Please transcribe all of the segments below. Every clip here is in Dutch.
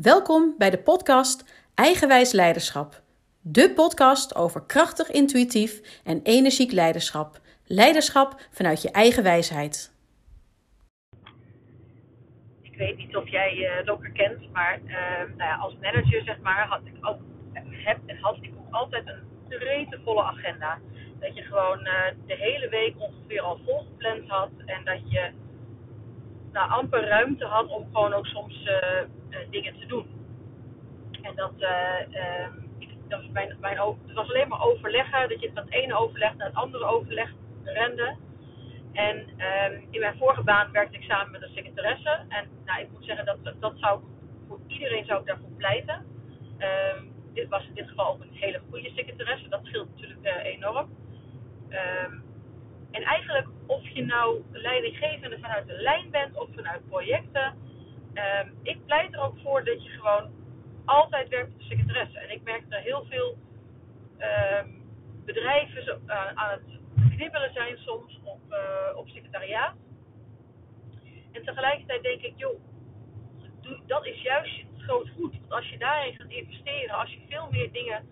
Welkom bij de podcast Eigenwijs Leiderschap. De podcast over krachtig, intuïtief en energiek leiderschap. Leiderschap vanuit je eigen wijsheid. Ik weet niet of jij uh, Lokker kent, maar uh, nou ja, als manager zeg maar, had ik ook, heb had ik ook altijd een volle agenda. Dat je gewoon uh, de hele week ongeveer al vol gepland had en dat je nou, amper ruimte had om gewoon ook soms dingen te doen. En dat, uh, ik, dat was mijn, het was alleen maar overleggen, dat je van het ene overleg naar het andere overleg rende. En um, in mijn vorige baan werkte ik samen met een secretaresse. En nou, ik moet zeggen, dat, dat zou voor iedereen zou ik daarvoor pleiten. Um, dit was in dit geval ook een hele goede secretaresse. Dat scheelt natuurlijk uh, enorm. En eigenlijk of je nou leidinggevende vanuit de lijn bent of vanuit projecten. Um, ik pleit er ook voor dat je gewoon altijd werkt de secretaresse. En ik merk dat heel veel um, bedrijven zo, uh, aan het knibbelen zijn soms op, uh, op secretariaat. En tegelijkertijd denk ik, joh, dat is juist het groot goed. Want als je daarin gaat investeren, als je veel meer dingen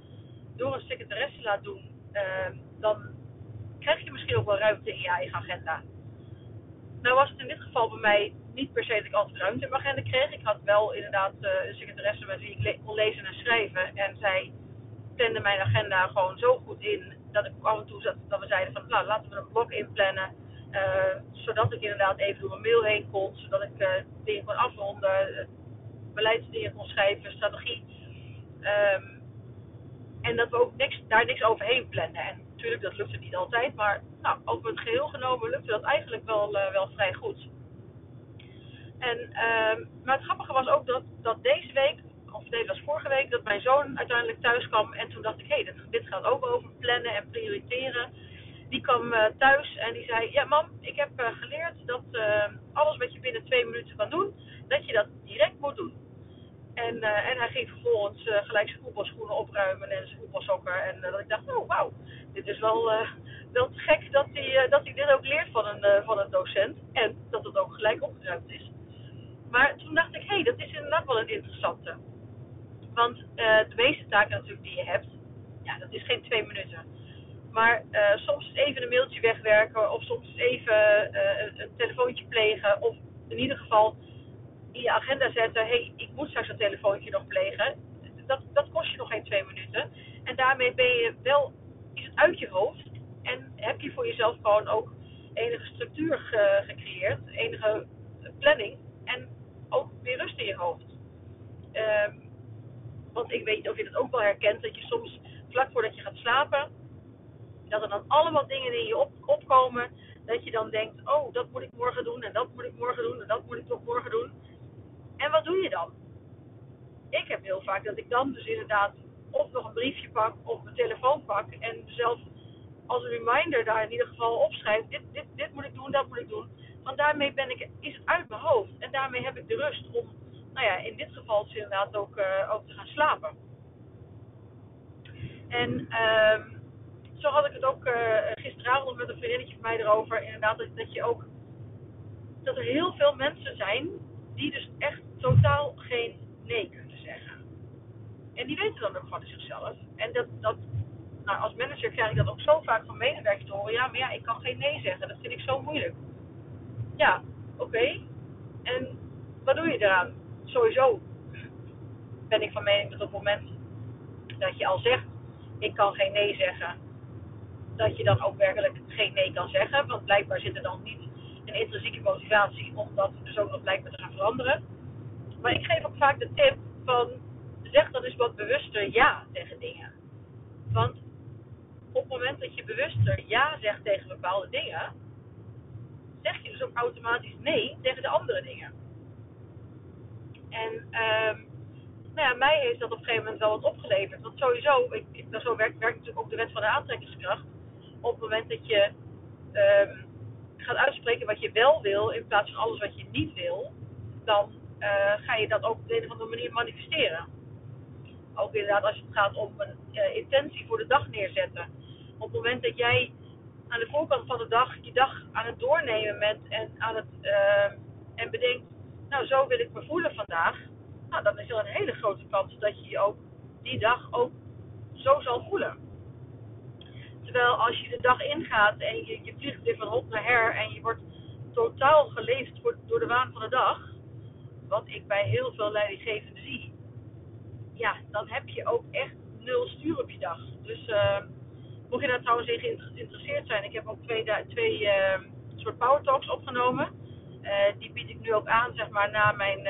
door een secretaresse laat doen, uh, dan krijg je misschien ook wel ruimte in je eigen agenda. Nou was het in dit geval bij mij niet per se dat ik altijd ruimte in mijn agenda kreeg. Ik had wel inderdaad uh, een secretaresse met wie ik kon lezen en schrijven. En zij plande mijn agenda gewoon zo goed in dat ik af en toe zat, dat we zeiden van nou laten we een blok inplannen. Uh, zodat ik inderdaad even door mijn mail heen kon. Zodat ik uh, dingen kon afronden. beleidsdingen kon schrijven, strategie. Um, en dat we ook niks, daar niks overheen plannen. En natuurlijk, dat lukte niet altijd. Maar nou, over het geheel genomen lukte dat eigenlijk wel, uh, wel vrij goed. En, uh, maar het grappige was ook dat, dat deze week, of deze was vorige week, dat mijn zoon uiteindelijk thuis kwam. En toen dacht ik, hé, hey, dit, gaat ook over plannen en prioriteren. Die kwam uh, thuis en die zei, ja mam, ik heb uh, geleerd dat alles wat je binnen twee minuten kan doen, dat je dat direct moet doen. En, en hij ging vervolgens uh, gelijk zijn voetbalschoenen opruimen en zijn voetbalsokken. En dat ik dacht, oh wauw, dit is wel, wel te gek dat hij, dat hij dit ook leert van een, van een docent. En dat het ook gelijk opgeruimd is. Maar toen dacht ik, hé, hey, dat is inderdaad wel een interessante. Want de meeste taken natuurlijk die je hebt, ja, dat is geen twee minuten. Maar soms even een mailtje wegwerken of soms even een, telefoontje plegen. Of in ieder geval in je agenda zetten: hey, ik moet straks een telefoontje nog plegen. Dat, dat kost je nog geen twee minuten. En daarmee ben je wel het uit je hoofd. En heb je voor jezelf gewoon ook enige structuur ge, gecreëerd, enige planning. En ook weer rust in je hoofd. Um, want ik weet of je dat ook wel herkent, dat je soms vlak voordat je gaat slapen, dat er dan allemaal dingen in je op, opkomen. Dat je dan denkt, oh, dat moet ik morgen doen en dat moet ik morgen doen en dat moet ik toch morgen doen. En wat doe je dan? Ik heb heel vaak dat ik dan dus inderdaad of nog een briefje pak of mijn telefoon pak en mezelf als een reminder daar in ieder geval opschrijf. Dit, dit, dit moet ik doen, dat moet ik doen. Want daarmee ben ik, is het uit mijn hoofd. En daarmee heb ik de rust om, nou ja, in dit geval dus inderdaad ook, uh, ook te gaan slapen. En um, zo had ik het ook uh, gisteravond met een vriendinnetje van mij erover. Inderdaad, dat, dat je ook, dat er heel veel mensen zijn die dus echt totaal geen nee. En die weten dan ook van zichzelf. En dat, dat nou, als manager krijg ik dat ook zo vaak van medewerkers te horen. Ja, maar ja, ik kan geen nee zeggen. Dat vind ik zo moeilijk. Ja, oké. En wat doe je eraan? Sowieso ben ik van mening dat op het moment dat je al zegt, ik kan geen nee zeggen, dat je dan ook werkelijk geen nee kan zeggen. Want blijkbaar zit er dan niet een intrinsieke motivatie om dat dus ook nog blijkbaar te gaan veranderen. Maar ik geef ook vaak de tip van zeg dan eens wat bewuster ja tegen dingen. Want op het moment dat je bewuster ja zegt tegen bepaalde dingen, zeg je dus ook automatisch nee tegen de andere dingen. En um, nou ja, mij heeft dat op een gegeven moment wel wat opgeleverd. Want sowieso, ik, ik, zo werkt, werkt natuurlijk ook de wet van de aantrekkingskracht. Op het moment dat je um, gaat uitspreken wat je wel wil in plaats van alles wat je niet wil, dan uh, ga je dat ook op de een of andere manier manifesteren. Ook inderdaad als het gaat om een uh, intentie voor de dag neerzetten. Op het moment dat jij aan de voorkant van de dag je dag aan het doornemen bent en aan het uh, en bedenkt, nou zo wil ik me voelen vandaag. nou, dan is er een hele grote kans dat je ook die dag ook zo zal voelen. Terwijl als je de dag ingaat en je, je vliegt weer van hop naar her en je wordt totaal geleefd door de waan van de dag, wat ik bij heel veel leidinggevenden zie, ja, dan heb je ook echt nul stuur op je dag. Dus uh, mocht je daar trouwens in geïnteresseerd zijn, ik heb ook twee, twee uh, soort power talks opgenomen. Uh, die bied ik nu ook aan, zeg maar, na mijn,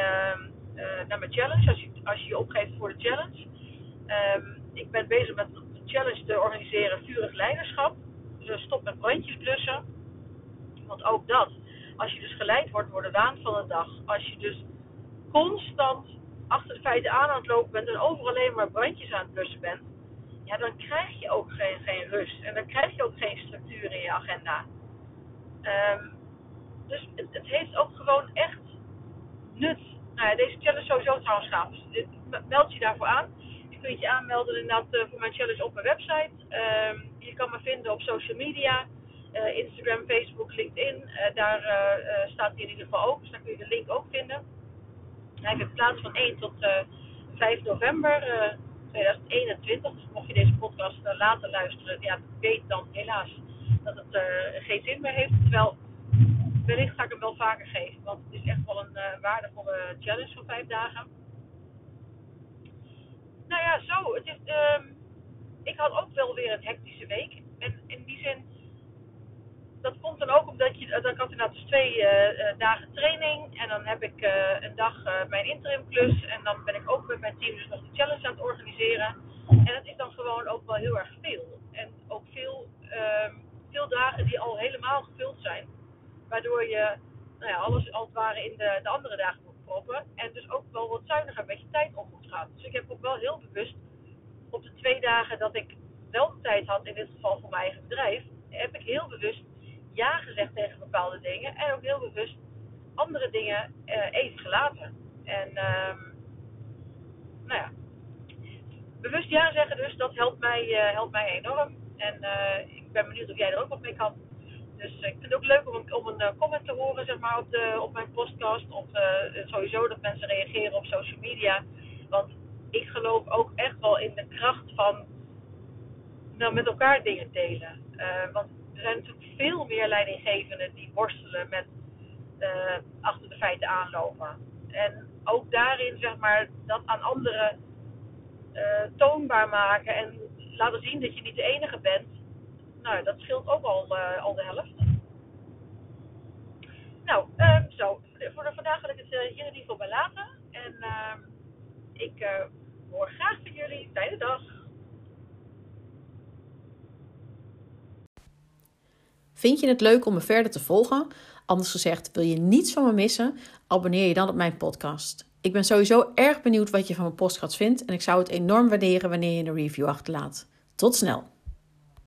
na mijn challenge, als je, als je je opgeeft voor de challenge. Ik ben bezig met de challenge te organiseren, vurig leiderschap. Dus stop met brandjes blussen. Want ook dat, als je dus geleid wordt door de waan van de dag, als je dus constant achter de feiten aan aan het lopen bent en overal alleen maar brandjes aan het blussen bent, ja, dan krijg je ook geen, geen rust. En dan krijg je ook geen structuur in je agenda. Um, dus het, het, heeft ook gewoon echt nut. Nou ja, deze challenge sowieso trouwens gaaf. Dus meld je daarvoor aan. Je kunt je aanmelden inderdaad uh, voor mijn challenge op mijn website. Um, je kan me vinden op social media. Uh, Instagram, Facebook, LinkedIn. Uh, daar staat hij in ieder geval ook. Dus daar kun je de link ook vinden. Hij vindt plaats van 1 tot 5 november 2021. Dus mocht je deze podcast later luisteren, ja, weet dan helaas dat het geen zin meer heeft. Terwijl wellicht ga ik hem wel vaker geven. Want het is echt wel een waardevolle challenge van 5 dagen. Nou ja, zo. Het is, um, ik had ook wel weer een hectische week. En in die zin, dat komt dan ook omdat je, dan had inderdaad dus twee uh, dagen training. En dan heb ik uh, een dag mijn interim klus. En dan ben ik ook met mijn team dus nog de challenge aan het organiseren. En het is dan gewoon ook wel heel erg veel. En ook veel, uh, veel dagen die al helemaal gevuld zijn. Waardoor je nou ja, alles als het ware in de, de andere dagen moet proppen. En dus ook wel wat zuiniger met je tijd om moet gaan. Dus ik heb ook wel heel bewust op de twee dagen dat ik wel tijd had, in dit geval voor mijn eigen bedrijf, heb ik heel bewust ja gezegd tegen bepaalde dingen. En ook heel bewust andere dingen uh, even gelaten. En um, nou ja, bewust ja zeggen dus, dat helpt mij, uh, helpt mij enorm. En uh, ik ben benieuwd of jij er ook wat mee kan. Dus ik vind het ook leuk om om een comment te horen zeg maar, op, de, op mijn podcast. Of sowieso dat mensen reageren op social media. Want ik geloof ook echt wel in de kracht van nou, met elkaar dingen delen. Want er zijn natuurlijk veel meer leidinggevenden die worstelen met uh, achter de feiten aanlopen. En ook daarin, zeg maar, dat aan anderen uh, toonbaar maken en laten zien dat je niet de enige bent. Nou, dat scheelt ook al, al de helft. Nou, um, zo. Voor de, vandaag wil ik het hier in ieder geval bij laten. En ehm, ik hoor graag van jullie. Fijne dag. Vind je het leuk om me verder te volgen? Anders gezegd, wil je niets van me missen? Abonneer je dan op mijn podcast. Ik ben sowieso erg benieuwd wat je van mijn podcast vindt en ik zou het enorm waarderen wanneer je een review achterlaat. Tot snel!